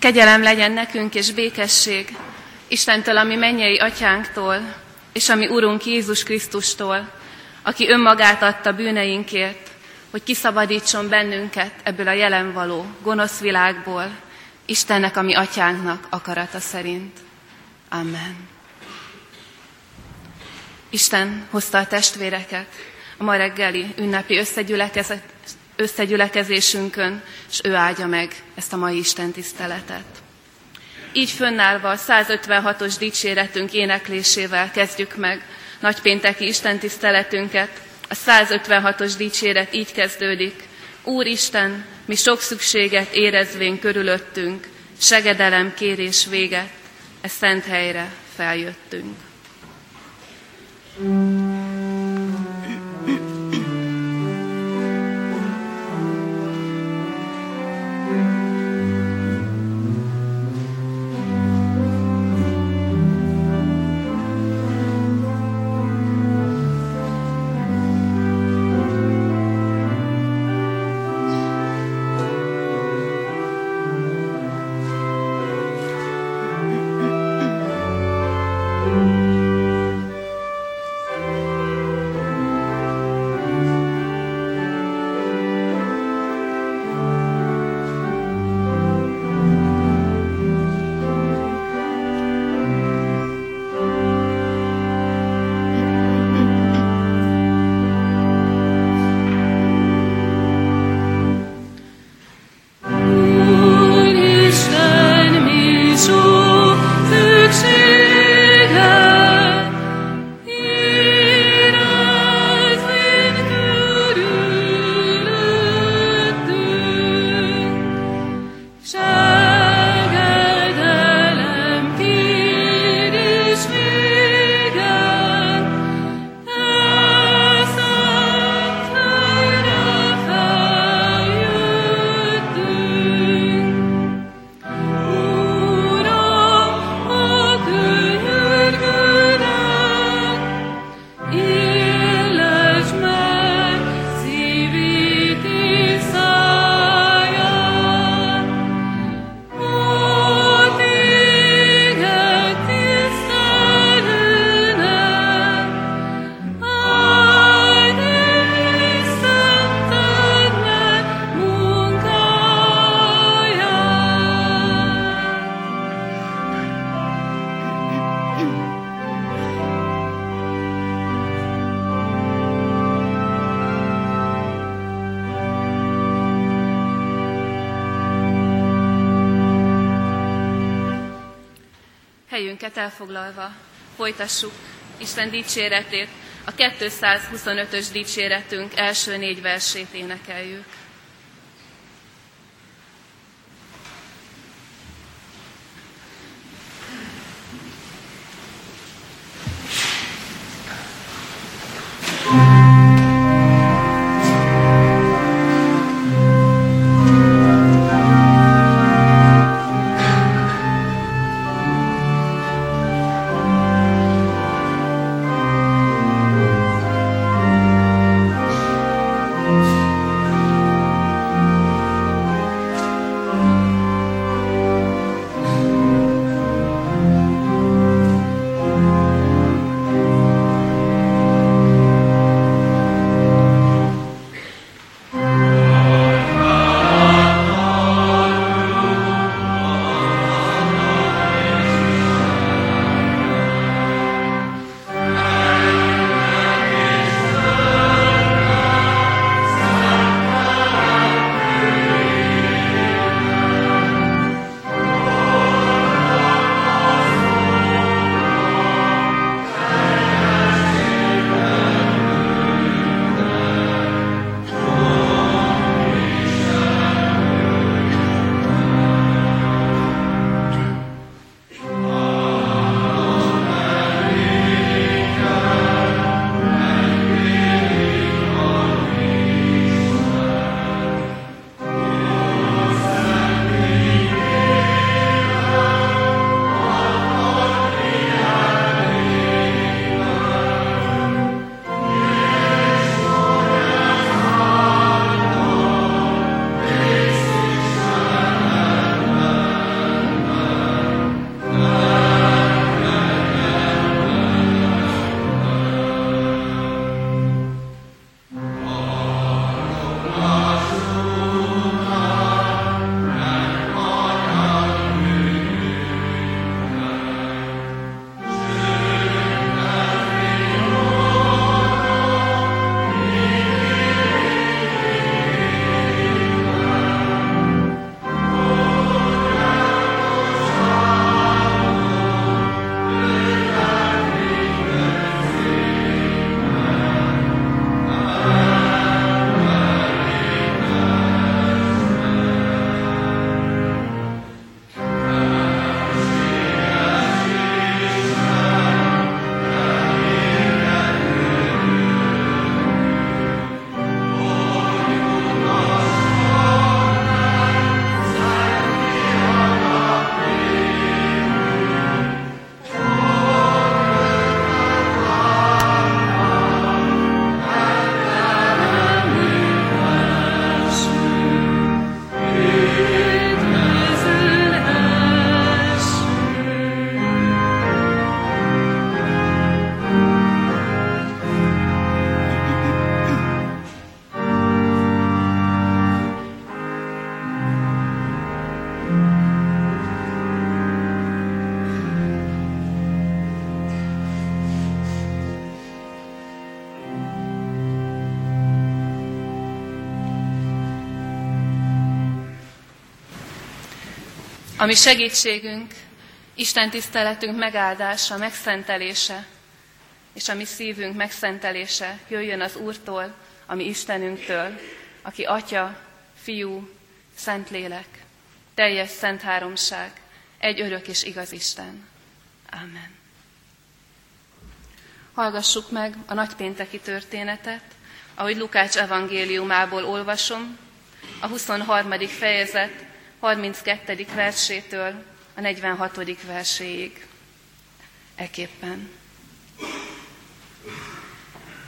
Kegyelem legyen nekünk és békesség Istentől, ami mennyei atyánktól, és ami Urunk Jézus Krisztustól, aki önmagát adta bűneinkért, hogy kiszabadítson bennünket ebből a jelen való gonosz világból, Istennek, ami atyánknak akarata szerint. Amen. Isten hozta a testvéreket a ma reggeli ünnepi összegyülekezésünkön, és ő áldja meg ezt a mai Isten tiszteletet. Így fönnállva a 156-os dicséretünk éneklésével kezdjük meg nagypénteki Isten tiszteletünket. A 156-os dicséret így kezdődik. Úristen, mi sok szükséget érezvén körülöttünk, segedelem kérés véget, e szent helyre feljöttünk. Mm. Helyünket elfoglalva folytassuk Isten dicséretét, a 225-ös dicséretünk első négy versét énekeljük. Ami segítségünk, Isten tiszteletünk megáldása, megszentelése, és a mi szívünk megszentelése jöjjön az Úrtól, ami Istenünktől, aki Atya, Fiú, Szentlélek, teljes szent háromság, egy örök és igaz Isten. Amen. Hallgassuk meg a nagypénteki történetet, ahogy Lukács evangéliumából olvasom, a 23. fejezet 32. versétől a 46. verséig. Eképpen.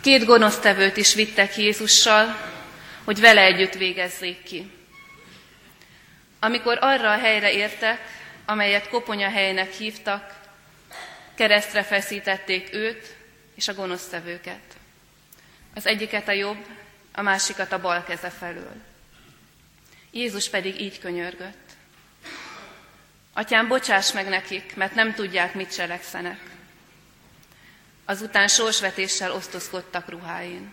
Két gonosztevőt is vittek Jézussal, hogy vele együtt végezzék ki. Amikor arra a helyre értek, amelyet koponya helynek hívtak, keresztre feszítették őt és a gonosztevőket. Az egyiket a jobb, a másikat a bal keze felől. Jézus pedig így könyörgött. Atyám, bocsáss meg nekik, mert nem tudják, mit cselekszenek. Azután sorsvetéssel osztozkodtak ruháin.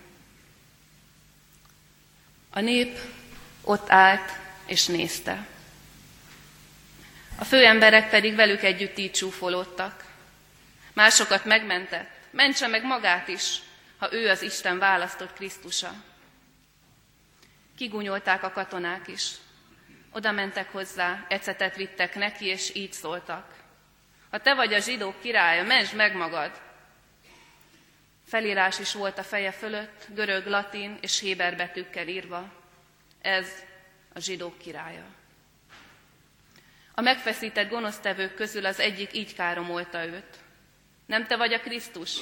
A nép ott állt és nézte. A főemberek pedig velük együtt így csúfolódtak. Másokat megmentett, mentse meg magát is, ha ő az Isten választott Krisztusa. Kigunyolták a katonák is. Oda mentek hozzá, ecetet vittek neki, és így szóltak. Ha te vagy a zsidók királya, menj meg magad! Felírás is volt a feje fölött, görög, latin és héber betűkkel írva. Ez a zsidók királya. A megfeszített gonosztevők közül az egyik így káromolta őt. Nem te vagy a Krisztus?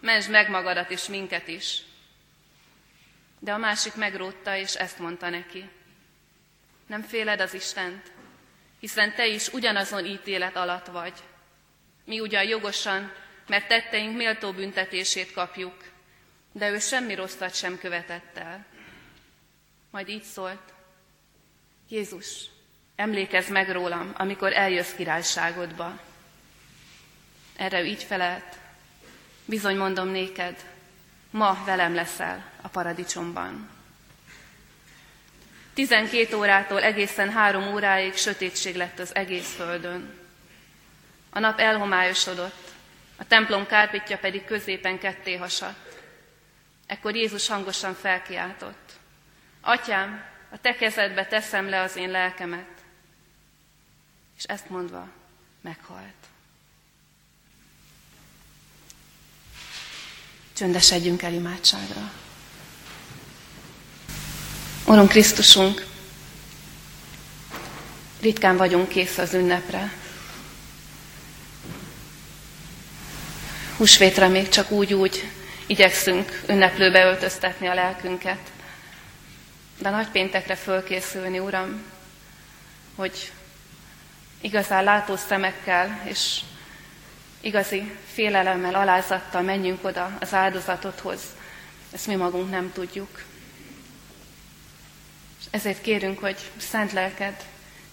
Menj meg magadat és minket is. De a másik megrótta, és ezt mondta neki. Nem féled az Istent, hiszen te is ugyanazon ítélet alatt vagy. Mi ugyan jogosan, mert tetteink méltó büntetését kapjuk, de ő semmi rosszat sem követett el. Majd így szólt, Jézus, emlékezz meg rólam, amikor eljössz királyságodba. Erre ő így felelt, bizony mondom néked, ma velem leszel a paradicsomban. Tizenkét órától egészen három óráig sötétség lett az egész földön. A nap elhomályosodott, a templom kárpitja pedig középen ketté hasadt. Ekkor Jézus hangosan felkiáltott. Atyám, a te kezedbe teszem le az én lelkemet. És ezt mondva meghalt. Csöndesedjünk el imádságra. Urunk Krisztusunk, ritkán vagyunk kész az ünnepre. Húsvétre még csak úgy-úgy igyekszünk ünneplőbe öltöztetni a lelkünket. De nagy péntekre fölkészülni, Uram, hogy igazán látó szemekkel és igazi félelemmel, alázattal menjünk oda az áldozatodhoz. Ezt mi magunk nem tudjuk. És ezért kérünk, hogy szent lelked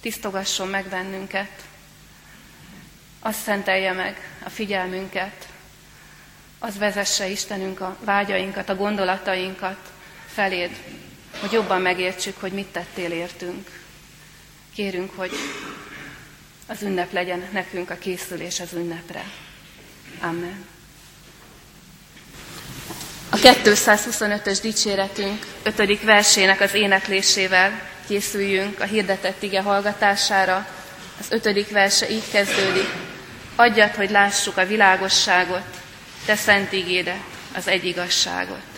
tisztogasson meg bennünket, azt szentelje meg a figyelmünket, az vezesse Istenünk a vágyainkat, a gondolatainkat feléd, hogy jobban megértsük, hogy mit tettél értünk. Kérünk, hogy az ünnep legyen nekünk a készülés az ünnepre. Amen. A 225-ös dicséretünk 5. versének az éneklésével készüljünk a hirdetett ige hallgatására. Az 5. verse így kezdődik. Adjad, hogy lássuk a világosságot, te szent igédet, az egy igazságot.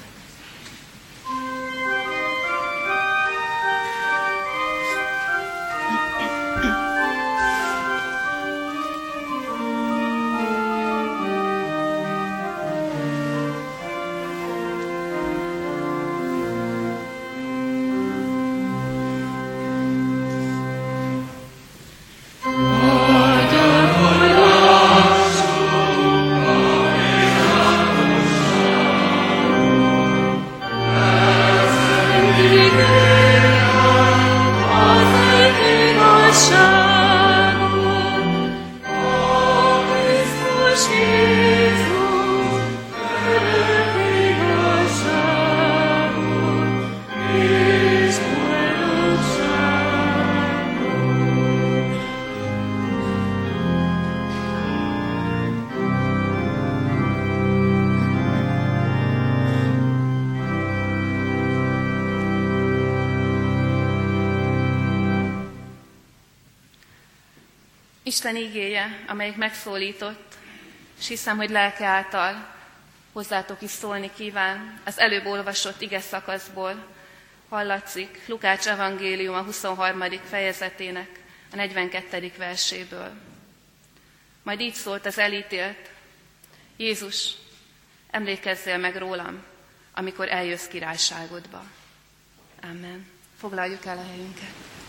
Isten igéje, amelyik megszólított, és hiszem, hogy lelke által hozzátok is szólni kíván, az előbb olvasott ige szakaszból hallatszik Lukács evangélium a 23. fejezetének a 42. verséből. Majd így szólt az elítélt, Jézus, emlékezzél meg rólam, amikor eljössz királyságodba. Amen. Foglaljuk el a helyünket.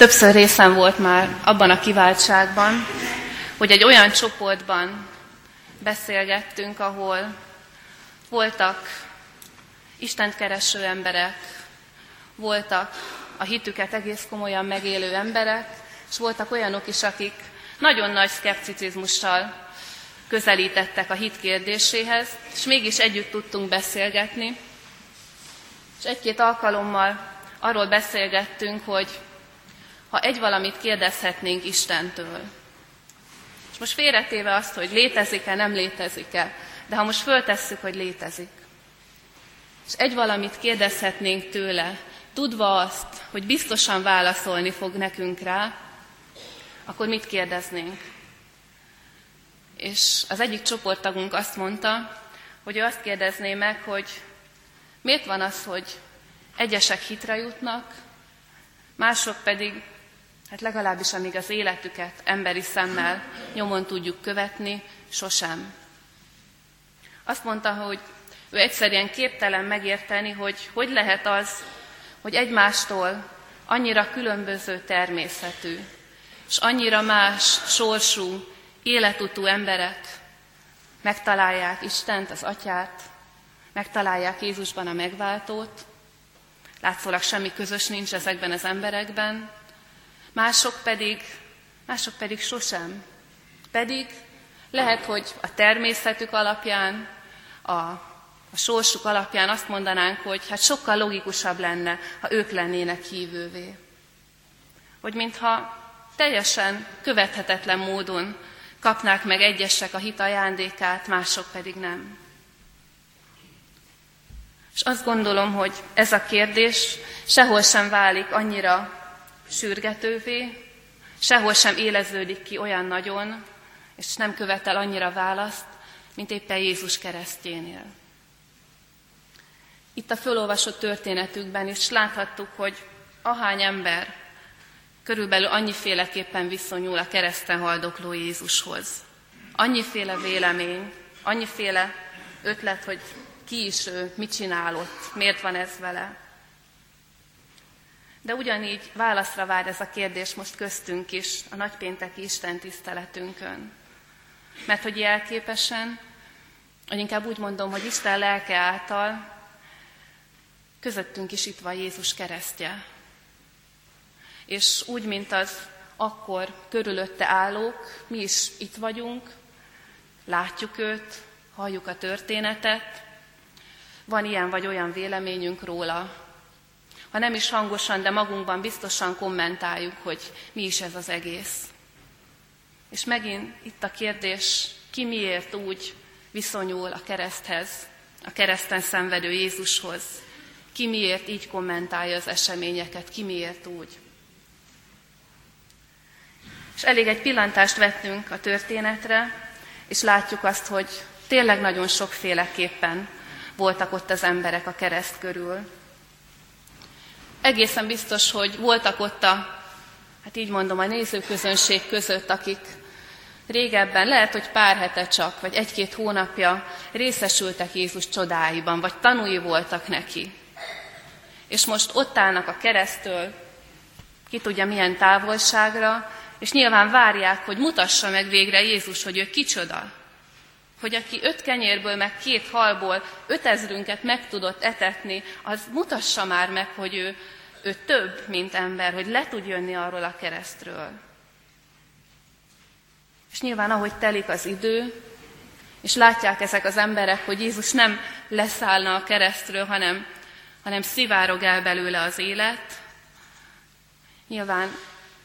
Többször részem volt már abban a kiváltságban, hogy egy olyan csoportban beszélgettünk, ahol voltak Istent kereső emberek, voltak a hitüket egész komolyan megélő emberek, és voltak olyanok is, akik nagyon nagy szkepticizmussal közelítettek a hit kérdéséhez, és mégis együtt tudtunk beszélgetni. És egy-két alkalommal arról beszélgettünk, hogy ha egy valamit kérdezhetnénk Istentől. És most félretéve azt, hogy létezik-e, nem létezik-e, de ha most föltesszük, hogy létezik, és egy valamit kérdezhetnénk tőle, tudva azt, hogy biztosan válaszolni fog nekünk rá, akkor mit kérdeznénk? És az egyik csoporttagunk azt mondta, hogy ő azt kérdezné meg, hogy miért van az, hogy egyesek hitre jutnak, mások pedig hát legalábbis amíg az életüket emberi szemmel nyomon tudjuk követni, sosem. Azt mondta, hogy ő egyszerűen képtelen megérteni, hogy hogy lehet az, hogy egymástól annyira különböző természetű, és annyira más sorsú, életutú emberek megtalálják Istent, az Atyát, megtalálják Jézusban a megváltót, látszólag semmi közös nincs ezekben az emberekben, mások pedig, mások pedig sosem. Pedig lehet, hogy a természetük alapján, a, a sorsuk alapján azt mondanánk, hogy hát sokkal logikusabb lenne, ha ők lennének hívővé. Hogy mintha teljesen követhetetlen módon kapnák meg egyesek a hit ajándékát, mások pedig nem. És azt gondolom, hogy ez a kérdés sehol sem válik annyira sürgetővé, sehol sem éleződik ki olyan nagyon, és nem követel annyira választ, mint éppen Jézus keresztjénél. Itt a fölolvasott történetükben is láthattuk, hogy ahány ember körülbelül annyiféleképpen viszonyul a kereszten haldokló Jézushoz. Annyiféle vélemény, annyiféle ötlet, hogy ki is ő, mit csinálott, miért van ez vele. De ugyanígy válaszra vár ez a kérdés most köztünk is, a nagypénteki Isten tiszteletünkön. Mert hogy jelképesen, vagy inkább úgy mondom, hogy Isten lelke által közöttünk is itt van Jézus keresztje. És úgy, mint az akkor körülötte állók, mi is itt vagyunk, látjuk őt, halljuk a történetet, van ilyen vagy olyan véleményünk róla, ha nem is hangosan, de magunkban biztosan kommentáljuk, hogy mi is ez az egész. És megint itt a kérdés, ki miért úgy viszonyul a kereszthez, a kereszten szenvedő Jézushoz, ki miért így kommentálja az eseményeket, ki miért úgy. És elég egy pillantást vetnünk a történetre, és látjuk azt, hogy tényleg nagyon sokféleképpen voltak ott az emberek a kereszt körül. Egészen biztos, hogy voltak ott a, hát így mondom, a nézőközönség között, akik régebben, lehet, hogy pár hete csak, vagy egy-két hónapja részesültek Jézus csodáiban, vagy tanúi voltak neki. És most ott állnak a keresztől, ki tudja milyen távolságra, és nyilván várják, hogy mutassa meg végre Jézus, hogy ő kicsoda. Hogy aki öt kenyérből, meg két halból ötezrünket meg tudott etetni, az mutassa már meg, hogy ő, ő több, mint ember, hogy le tud jönni arról a keresztről. És nyilván, ahogy telik az idő, és látják ezek az emberek, hogy Jézus nem leszállna a keresztről, hanem, hanem szivárog el belőle az élet, nyilván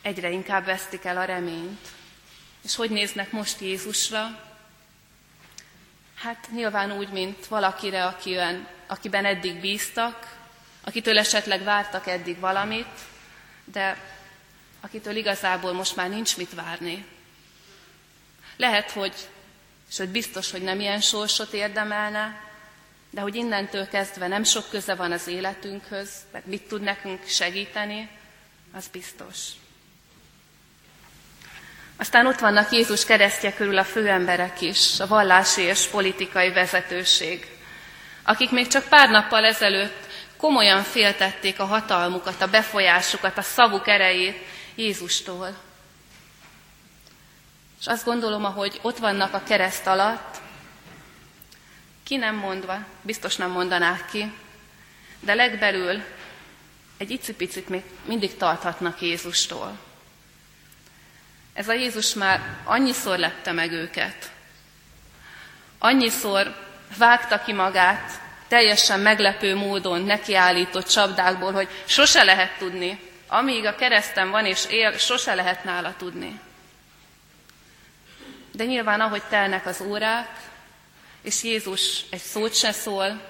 egyre inkább vesztik el a reményt. És hogy néznek most Jézusra? Hát nyilván úgy, mint valakire, akiben, akiben eddig bíztak, akitől esetleg vártak eddig valamit, de akitől igazából most már nincs mit várni. Lehet, hogy, sőt biztos, hogy nem ilyen sorsot érdemelne, de hogy innentől kezdve nem sok köze van az életünkhöz, meg mit tud nekünk segíteni, az biztos. Aztán ott vannak Jézus keresztje körül a főemberek is, a vallási és politikai vezetőség, akik még csak pár nappal ezelőtt komolyan féltették a hatalmukat, a befolyásukat, a szavuk erejét Jézustól. És azt gondolom, ahogy ott vannak a kereszt alatt, ki nem mondva, biztos nem mondanák ki, de legbelül egy icipicit még mindig tarthatnak Jézustól. Ez a Jézus már annyiszor lepte meg őket, annyiszor vágta ki magát, teljesen meglepő módon nekiállított csapdákból, hogy sose lehet tudni, amíg a kereszten van és él, sose lehet nála tudni. De nyilván, ahogy telnek az órák, és Jézus egy szót se szól,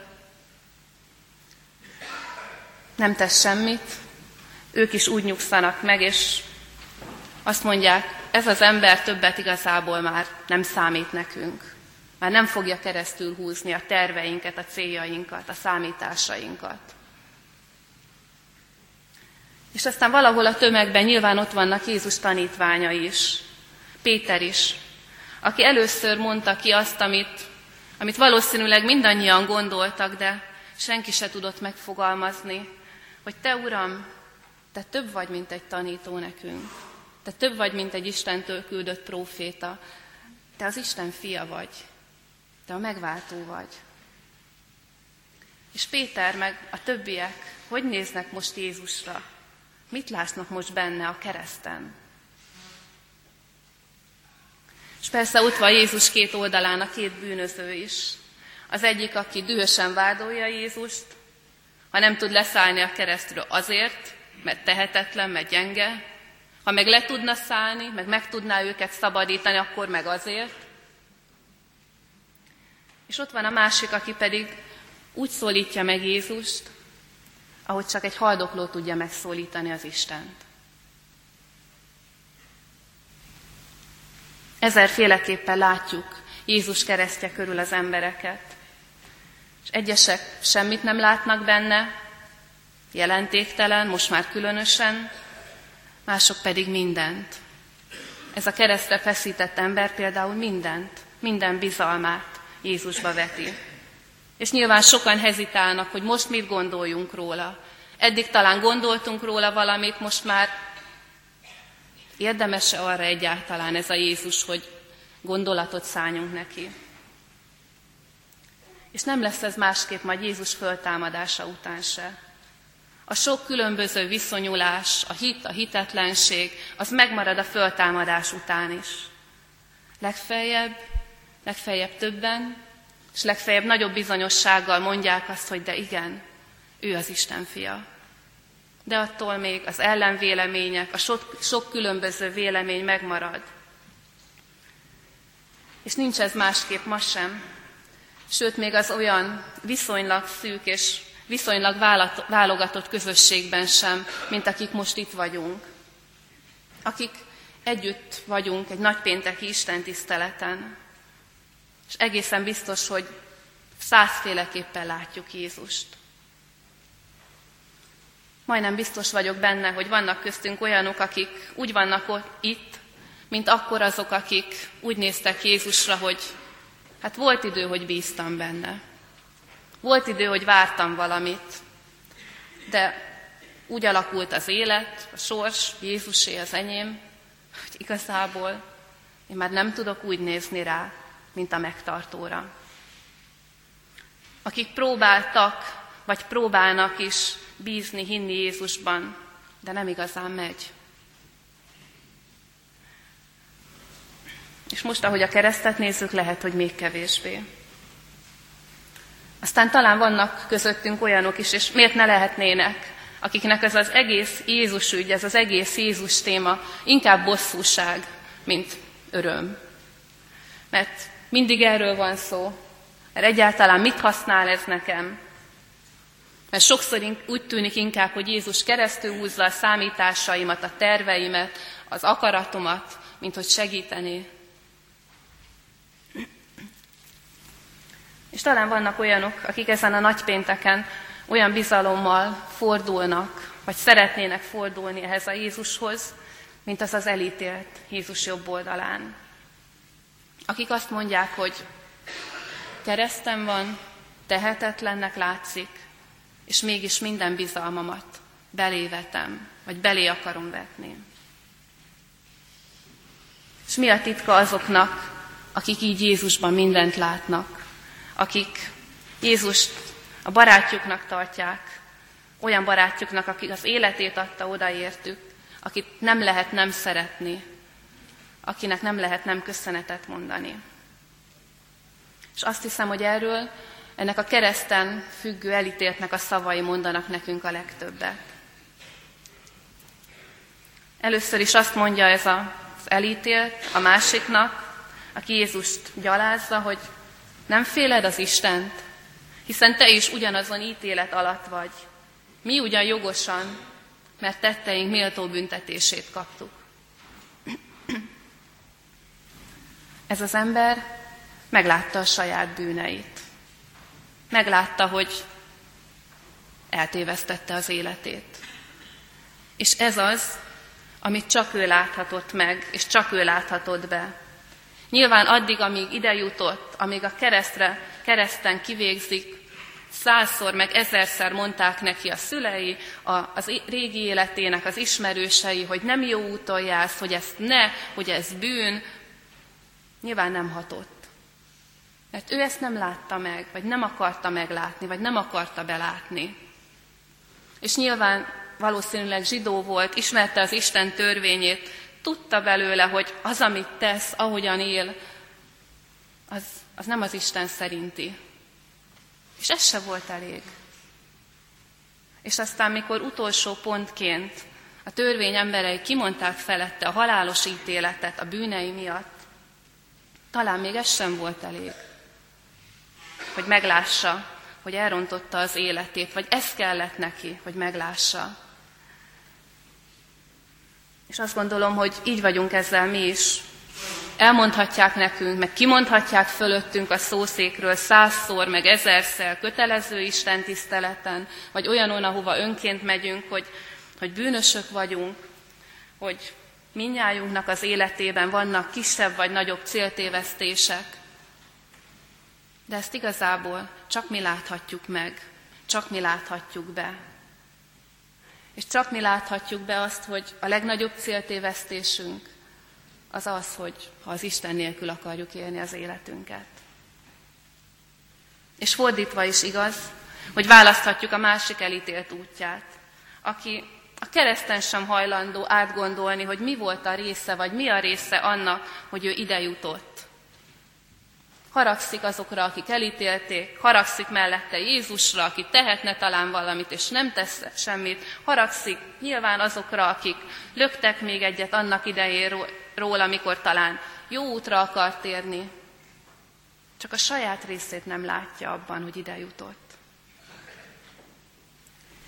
nem tesz semmit, ők is úgy nyugszanak meg, és azt mondják, ez az ember többet igazából már nem számít nekünk. Már nem fogja keresztül húzni a terveinket, a céljainkat, a számításainkat. És aztán valahol a tömegben nyilván ott vannak Jézus tanítványa is, Péter is, aki először mondta ki azt, amit, amit valószínűleg mindannyian gondoltak, de senki se tudott megfogalmazni, hogy te, Uram, te több vagy, mint egy tanító nekünk. Te több vagy, mint egy Istentől küldött próféta. Te az Isten fia vagy. Te a megváltó vagy. És Péter meg a többiek, hogy néznek most Jézusra? Mit látnak most benne a kereszten? És persze ott van Jézus két oldalán a két bűnöző is. Az egyik, aki dühösen vádolja Jézust, ha nem tud leszállni a keresztről azért, mert tehetetlen, mert gyenge, ha meg le tudna szállni, meg meg tudná őket szabadítani, akkor meg azért. És ott van a másik, aki pedig úgy szólítja meg Jézust, ahogy csak egy haldokló tudja megszólítani az Istent. Ezerféleképpen látjuk Jézus keresztje körül az embereket. És egyesek semmit nem látnak benne, jelentéktelen, most már különösen, mások pedig mindent. Ez a keresztre feszített ember például mindent, minden bizalmát Jézusba veti. És nyilván sokan hezitálnak, hogy most mit gondoljunk róla. Eddig talán gondoltunk róla valamit, most már érdemes-e arra egyáltalán ez a Jézus, hogy gondolatot szálljunk neki. És nem lesz ez másképp majd Jézus föltámadása után se. A sok különböző viszonyulás, a hit, a hitetlenség, az megmarad a föltámadás után is. Legfeljebb, legfeljebb többen, és legfeljebb nagyobb bizonyossággal mondják azt, hogy de igen, ő az Isten fia. De attól még az ellenvélemények, a sok, sok különböző vélemény megmarad. És nincs ez másképp ma sem. Sőt, még az olyan viszonylag szűk és viszonylag válogatott közösségben sem, mint akik most itt vagyunk. Akik együtt vagyunk egy nagypénteki istentiszteleten, és egészen biztos, hogy százféleképpen látjuk Jézust. Majdnem biztos vagyok benne, hogy vannak köztünk olyanok, akik úgy vannak ott, itt, mint akkor azok, akik úgy néztek Jézusra, hogy hát volt idő, hogy bíztam benne. Volt idő, hogy vártam valamit, de úgy alakult az élet, a sors, Jézusé az enyém, hogy igazából én már nem tudok úgy nézni rá, mint a megtartóra. Akik próbáltak, vagy próbálnak is bízni, hinni Jézusban, de nem igazán megy. És most, ahogy a keresztet nézzük, lehet, hogy még kevésbé. Aztán talán vannak közöttünk olyanok is, és miért ne lehetnének, akiknek ez az egész Jézus ügy, ez az egész Jézus téma inkább bosszúság, mint öröm. Mert mindig erről van szó, mert egyáltalán mit használ ez nekem, mert sokszor úgy tűnik inkább, hogy Jézus keresztül húzza a számításaimat, a terveimet, az akaratomat, mint hogy segíteni. És talán vannak olyanok, akik ezen a nagypénteken olyan bizalommal fordulnak, vagy szeretnének fordulni ehhez a Jézushoz, mint az az elítélt Jézus jobb oldalán. Akik azt mondják, hogy keresztem van, tehetetlennek látszik, és mégis minden bizalmamat belévetem, vagy belé akarom vetni. És mi a titka azoknak, akik így Jézusban mindent látnak, akik Jézust a barátjuknak tartják, olyan barátjuknak, akik az életét adta odaértük, akit nem lehet nem szeretni, akinek nem lehet nem köszönetet mondani. És azt hiszem, hogy erről ennek a kereszten függő elítéltnek a szavai mondanak nekünk a legtöbbet. Először is azt mondja ez az elítélt a másiknak, aki Jézust gyalázza, hogy nem féled az Istent, hiszen te is ugyanazon ítélet alatt vagy. Mi ugyan jogosan, mert tetteink méltó büntetését kaptuk. Ez az ember meglátta a saját bűneit. Meglátta, hogy eltévesztette az életét. És ez az, amit csak ő láthatott meg, és csak ő láthatott be. Nyilván addig, amíg ide jutott, amíg a keresztre, kereszten kivégzik, százszor meg ezerszer mondták neki a szülei, a, az régi életének az ismerősei, hogy nem jó úton jársz, hogy ezt ne, hogy ez bűn, nyilván nem hatott. Mert ő ezt nem látta meg, vagy nem akarta meglátni, vagy nem akarta belátni. És nyilván valószínűleg zsidó volt, ismerte az Isten törvényét, tudta belőle, hogy az, amit tesz, ahogyan él, az, az nem az Isten szerinti. És ez se volt elég. És aztán, mikor utolsó pontként a törvény emberei kimondták felette a halálos ítéletet a bűnei miatt, talán még ez sem volt elég, hogy meglássa, hogy elrontotta az életét, vagy ez kellett neki, hogy meglássa. És azt gondolom, hogy így vagyunk ezzel mi is. Elmondhatják nekünk, meg kimondhatják fölöttünk a szószékről százszor, meg ezerszer kötelező Isten tiszteleten, vagy olyanon, ahova önként megyünk, hogy, hogy bűnösök vagyunk, hogy minnyájunknak az életében vannak kisebb vagy nagyobb céltévesztések, de ezt igazából csak mi láthatjuk meg, csak mi láthatjuk be. És csak mi láthatjuk be azt, hogy a legnagyobb céltévesztésünk az az, hogy ha az Isten nélkül akarjuk élni az életünket. És fordítva is igaz, hogy választhatjuk a másik elítélt útját, aki a kereszten sem hajlandó átgondolni, hogy mi volt a része, vagy mi a része annak, hogy ő ide jutott. Haragszik azokra, akik elítélték, haragszik mellette Jézusra, aki tehetne talán valamit, és nem tesz semmit, haragszik nyilván azokra, akik löktek még egyet annak idején róla, amikor talán jó útra akart térni, csak a saját részét nem látja abban, hogy ide jutott.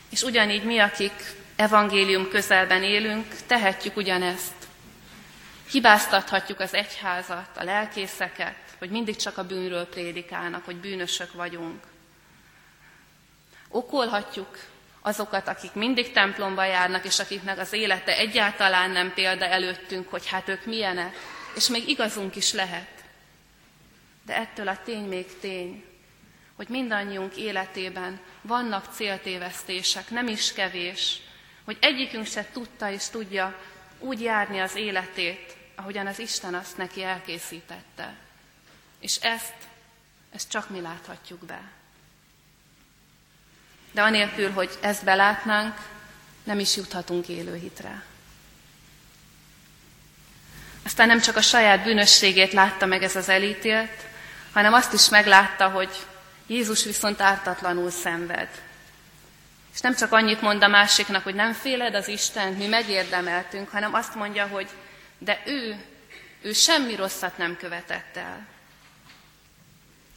És ugyanígy mi, akik evangélium közelben élünk, tehetjük ugyanezt. Hibáztathatjuk az egyházat, a lelkészeket, hogy mindig csak a bűnről prédikálnak, hogy bűnösök vagyunk. Okolhatjuk azokat, akik mindig templomba járnak, és akiknek az élete egyáltalán nem példa előttünk, hogy hát ők milyenek, és még igazunk is lehet. De ettől a tény még tény, hogy mindannyiunk életében vannak céltévesztések, nem is kevés, hogy egyikünk se tudta és tudja úgy járni az életét, ahogyan az Isten azt neki elkészítette. És ezt, ezt csak mi láthatjuk be. De anélkül, hogy ezt belátnánk, nem is juthatunk élő hitre. Aztán nem csak a saját bűnösségét látta meg ez az elítélt, hanem azt is meglátta, hogy Jézus viszont ártatlanul szenved. És nem csak annyit mond a másiknak, hogy nem féled az Isten, mi megérdemeltünk, hanem azt mondja, hogy de ő, ő semmi rosszat nem követett el.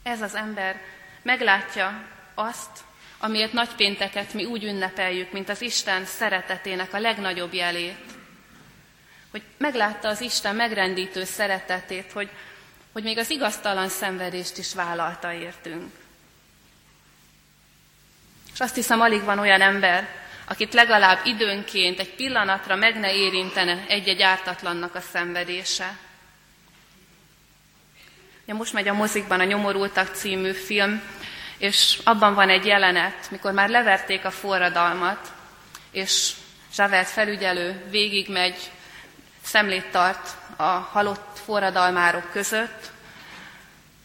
Ez az ember meglátja azt, amiért nagypénteket mi úgy ünnepeljük, mint az Isten szeretetének a legnagyobb jelét. Hogy meglátta az Isten megrendítő szeretetét, hogy, hogy még az igaztalan szenvedést is vállalta értünk. És azt hiszem, alig van olyan ember, akit legalább időnként egy pillanatra meg ne érintene egy-egy ártatlannak a szenvedése. Ja, most megy a mozikban a Nyomorultak című film, és abban van egy jelenet, mikor már leverték a forradalmat, és Zsavert felügyelő végigmegy, szemlét tart a halott forradalmárok között,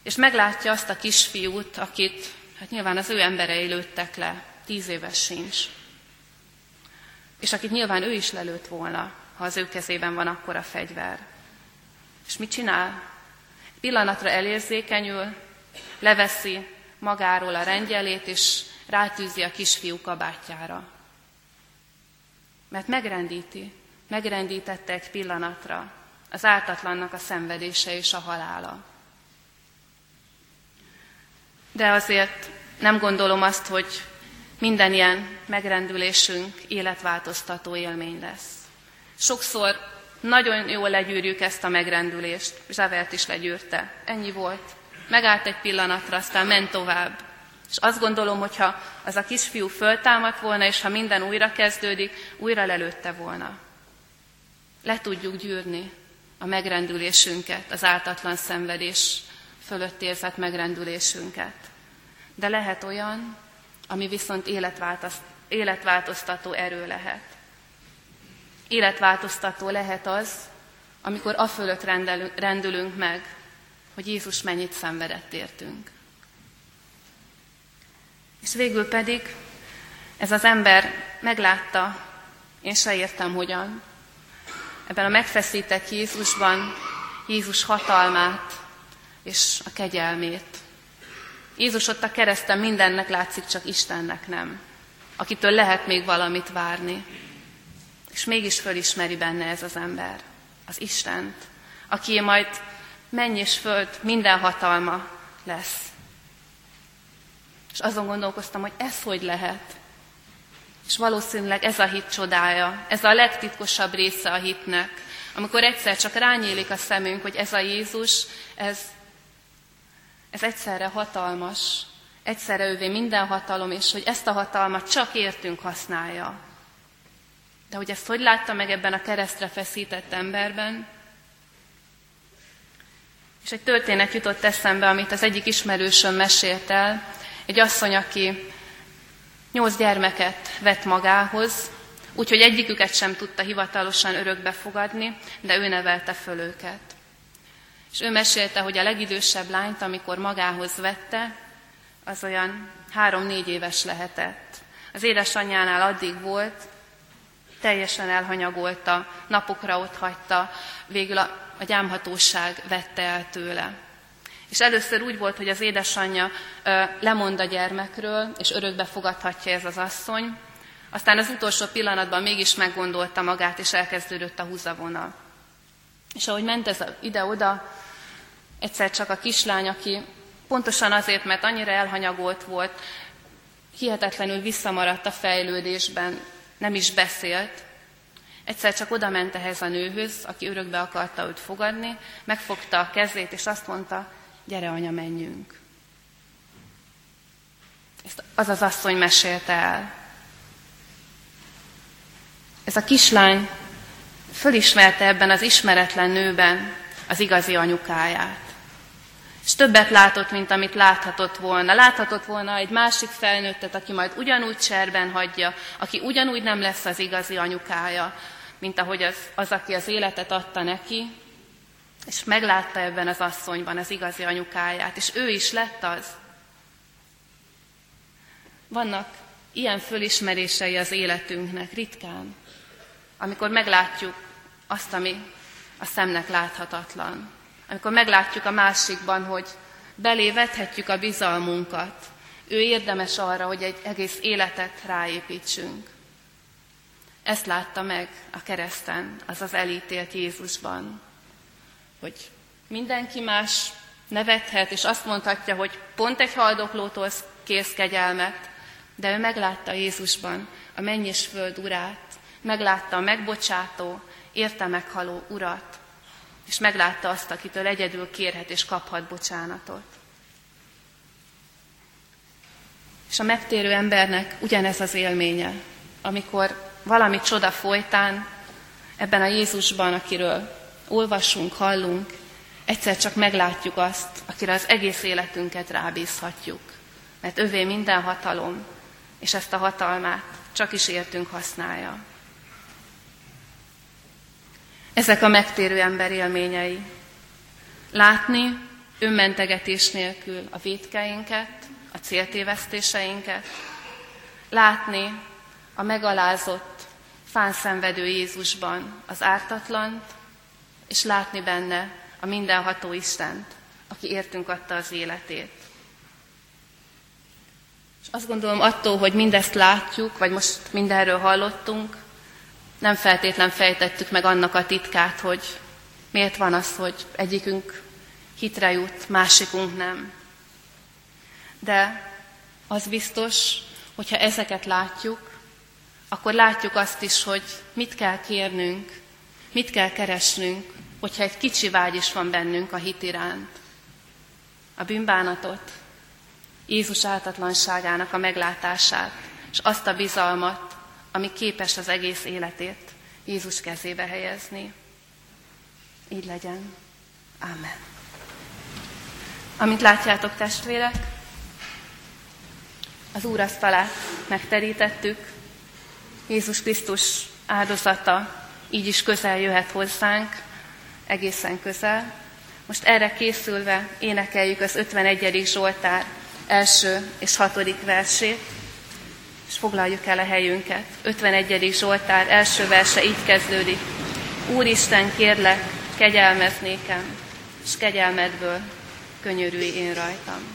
és meglátja azt a kisfiút, akit hát nyilván az ő emberei lőttek le, tíz éves sincs. És akit nyilván ő is lelőtt volna, ha az ő kezében van akkor a fegyver. És mit csinál? Pillanatra elérzékenyül, leveszi magáról a rengyelét, és rátűzi a kisfiú kabátjára. Mert megrendíti, megrendítette egy pillanatra az ártatlannak a szenvedése és a halála. De azért nem gondolom azt, hogy minden ilyen megrendülésünk életváltoztató élmény lesz. Sokszor nagyon jól legyűrjük ezt a megrendülést. Zsavert is legyűrte. Ennyi volt. Megállt egy pillanatra, aztán ment tovább. És azt gondolom, hogyha az a kisfiú föltámadt volna, és ha minden újra kezdődik, újra lelőtte volna. Le tudjuk gyűrni a megrendülésünket, az áltatlan szenvedés fölött érzett megrendülésünket. De lehet olyan, ami viszont életváltoztató erő lehet. Életváltoztató lehet az, amikor a fölött rendülünk meg, hogy Jézus mennyit szenvedett értünk. És végül pedig ez az ember meglátta, én se értem hogyan, ebben a megfeszített Jézusban Jézus hatalmát és a kegyelmét. Jézus ott a kereszten mindennek látszik, csak Istennek nem, akitől lehet még valamit várni. És mégis fölismeri benne ez az ember, az Istent, aki majd menny és föld minden hatalma lesz. És azon gondolkoztam, hogy ez hogy lehet. És valószínűleg ez a hit csodája, ez a legtitkosabb része a hitnek, amikor egyszer csak rányélik a szemünk, hogy ez a Jézus, ez, ez egyszerre hatalmas, egyszerre ővé minden hatalom, és hogy ezt a hatalmat csak értünk használja. De hogy ezt hogy látta meg ebben a keresztre feszített emberben? És egy történet jutott eszembe, amit az egyik ismerősöm mesélt el. Egy asszony, aki nyolc gyermeket vett magához, úgyhogy egyiküket sem tudta hivatalosan örökbe fogadni, de ő nevelte föl őket. És ő mesélte, hogy a legidősebb lányt, amikor magához vette, az olyan három-négy éves lehetett. Az édesanyjánál addig volt, teljesen elhanyagolta, napokra ott hagyta, végül a a gyámhatóság vette el tőle. És először úgy volt, hogy az édesanyja ö, lemond a gyermekről, és örökbe fogadhatja ez az asszony. Aztán az utolsó pillanatban mégis meggondolta magát, és elkezdődött a húzavona. És ahogy ment ez ide-oda, egyszer csak a kislány, aki pontosan azért, mert annyira elhanyagolt volt, hihetetlenül visszamaradt a fejlődésben, nem is beszélt, Egyszer csak oda ment ehhez a nőhöz, aki örökbe akarta őt fogadni, megfogta a kezét, és azt mondta, gyere anya, menjünk. Ezt az az asszony mesélte el. Ez a kislány fölismerte ebben az ismeretlen nőben az igazi anyukáját. És többet látott, mint amit láthatott volna. Láthatott volna egy másik felnőttet, aki majd ugyanúgy cserben hagyja, aki ugyanúgy nem lesz az igazi anyukája, mint ahogy az, az, aki az életet adta neki, és meglátta ebben az asszonyban az igazi anyukáját, és ő is lett az. Vannak ilyen fölismerései az életünknek ritkán, amikor meglátjuk azt, ami a szemnek láthatatlan. Amikor meglátjuk a másikban, hogy belé vethetjük a bizalmunkat, Ő érdemes arra, hogy egy egész életet ráépítsünk. Ezt látta meg a kereszten, az az elítélt Jézusban, hogy mindenki más nevethet, és azt mondhatja, hogy pont egy haldoklótól kész kegyelmet, de ő meglátta Jézusban a menny és föld urát, meglátta a megbocsátó, érte meghaló urat, és meglátta azt, akitől egyedül kérhet és kaphat bocsánatot. És a megtérő embernek ugyanez az élménye, amikor valami csoda folytán ebben a Jézusban, akiről olvasunk, hallunk, egyszer csak meglátjuk azt, akire az egész életünket rábízhatjuk. Mert övé minden hatalom, és ezt a hatalmát csak is értünk használja. Ezek a megtérő ember élményei. Látni önmentegetés nélkül a védkeinket, a céltévesztéseinket, látni a megalázott, fánszenvedő Jézusban az ártatlant, és látni benne a mindenható Istent, aki értünk adta az életét. És azt gondolom, attól, hogy mindezt látjuk, vagy most mindenről hallottunk, nem feltétlen fejtettük meg annak a titkát, hogy miért van az, hogy egyikünk hitre jut, másikunk nem. De az biztos, hogyha ezeket látjuk, akkor látjuk azt is, hogy mit kell kérnünk, mit kell keresnünk, hogyha egy kicsi vágy is van bennünk a hit iránt. A bűnbánatot, Jézus áltatlanságának a meglátását, és azt a bizalmat, ami képes az egész életét Jézus kezébe helyezni. Így legyen. Amen. Amint látjátok, testvérek, az úrasztalát megterítettük, Jézus Krisztus áldozata így is közel jöhet hozzánk, egészen közel. Most erre készülve énekeljük az 51. Zsoltár első és hatodik versét, és foglaljuk el a helyünket. 51. Zsoltár első verse így kezdődik. Úristen, kérlek, kegyelmez nékem, és kegyelmedből könyörülj én rajtam.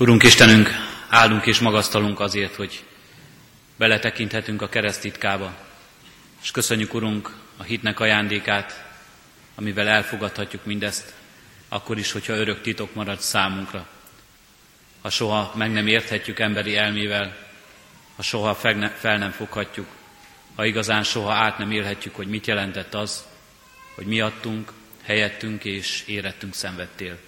Urunk Istenünk, áldunk és magasztalunk azért, hogy beletekinthetünk a keresztitkába, és köszönjük, Urunk, a hitnek ajándékát, amivel elfogadhatjuk mindezt, akkor is, hogyha örök titok marad számunkra. Ha soha meg nem érthetjük emberi elmével, ha soha fel nem foghatjuk, ha igazán soha át nem élhetjük, hogy mit jelentett az, hogy miattunk, helyettünk és érettünk szenvedtél.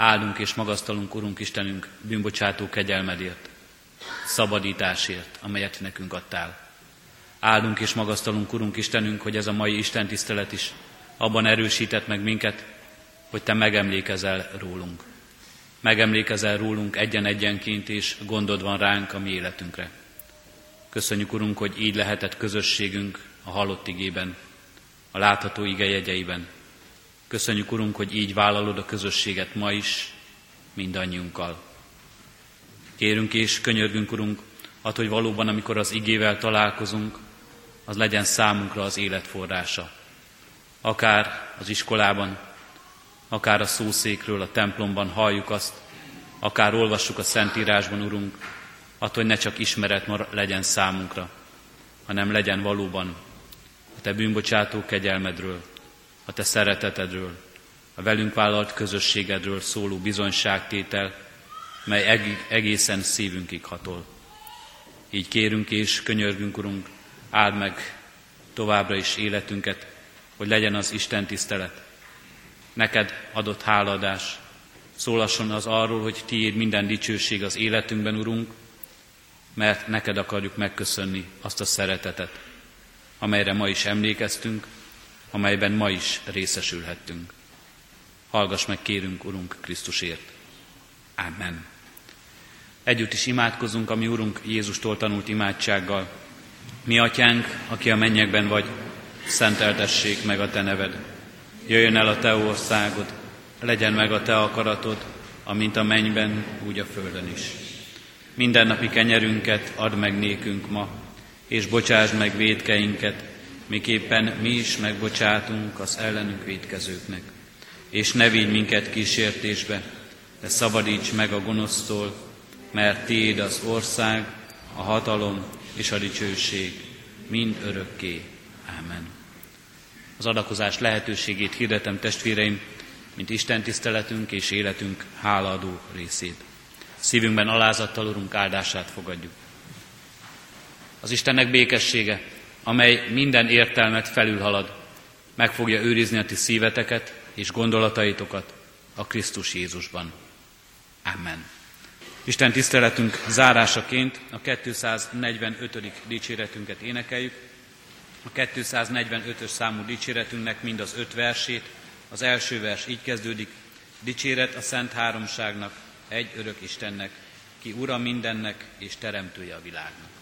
Áldunk és magasztalunk, Urunk Istenünk, bűnbocsátó kegyelmedért, szabadításért, amelyet nekünk adtál. Áldunk és magasztalunk, Urunk Istenünk, hogy ez a mai Isten tisztelet is abban erősített meg minket, hogy Te megemlékezel rólunk. Megemlékezel rólunk egyen-egyenként, és gondod van ránk a mi életünkre. Köszönjük, Urunk, hogy így lehetett közösségünk a halott igében, a látható ige jegyeiben. Köszönjük, Urunk, hogy így vállalod a közösséget ma is, mindannyiunkkal. Kérünk és könyörgünk, Urunk, hát, hogy valóban, amikor az igével találkozunk, az legyen számunkra az életforrása. Akár az iskolában, akár a szószékről, a templomban halljuk azt, akár olvassuk a Szentírásban, Urunk, attól, hogy ne csak ismeret legyen számunkra, hanem legyen valóban a Te bűnbocsátó kegyelmedről, a Te szeretetedről, a velünk vállalt közösségedről szóló bizonyságtétel, mely egészen szívünkig hatol. Így kérünk és könyörgünk, Urunk, áld meg továbbra is életünket, hogy legyen az Isten tisztelet. Neked adott háladás. Szólasson az arról, hogy tiéd minden dicsőség az életünkben, Urunk, mert neked akarjuk megköszönni azt a szeretetet, amelyre ma is emlékeztünk, amelyben ma is részesülhettünk. Hallgass meg, kérünk, Urunk Krisztusért. Amen. Együtt is imádkozunk, ami Urunk Jézustól tanult imádsággal. Mi, Atyánk, aki a mennyekben vagy, szenteltessék meg a Te neved. Jöjjön el a Te országod, legyen meg a Te akaratod, amint a mennyben, úgy a földön is. Mindennapi kenyerünket add meg nékünk ma, és bocsásd meg védkeinket, miképpen mi is megbocsátunk az ellenünk védkezőknek. És ne vigy minket kísértésbe, de szabadíts meg a gonosztól, mert Tiéd az ország, a hatalom és a dicsőség mind örökké. Amen. Az adakozás lehetőségét hirdetem testvéreim, mint Isten tiszteletünk és életünk hálaadó részét. Szívünkben alázattal, Urunk, áldását fogadjuk. Az Istennek békessége, amely minden értelmet felülhalad, meg fogja őrizni a ti szíveteket és gondolataitokat a Krisztus Jézusban. Amen. Isten tiszteletünk zárásaként a 245. dicséretünket énekeljük. A 245-ös számú dicséretünknek mind az öt versét. Az első vers így kezdődik. Dicséret a Szent Háromságnak, egy örök Istennek, ki ura mindennek és teremtője a világnak.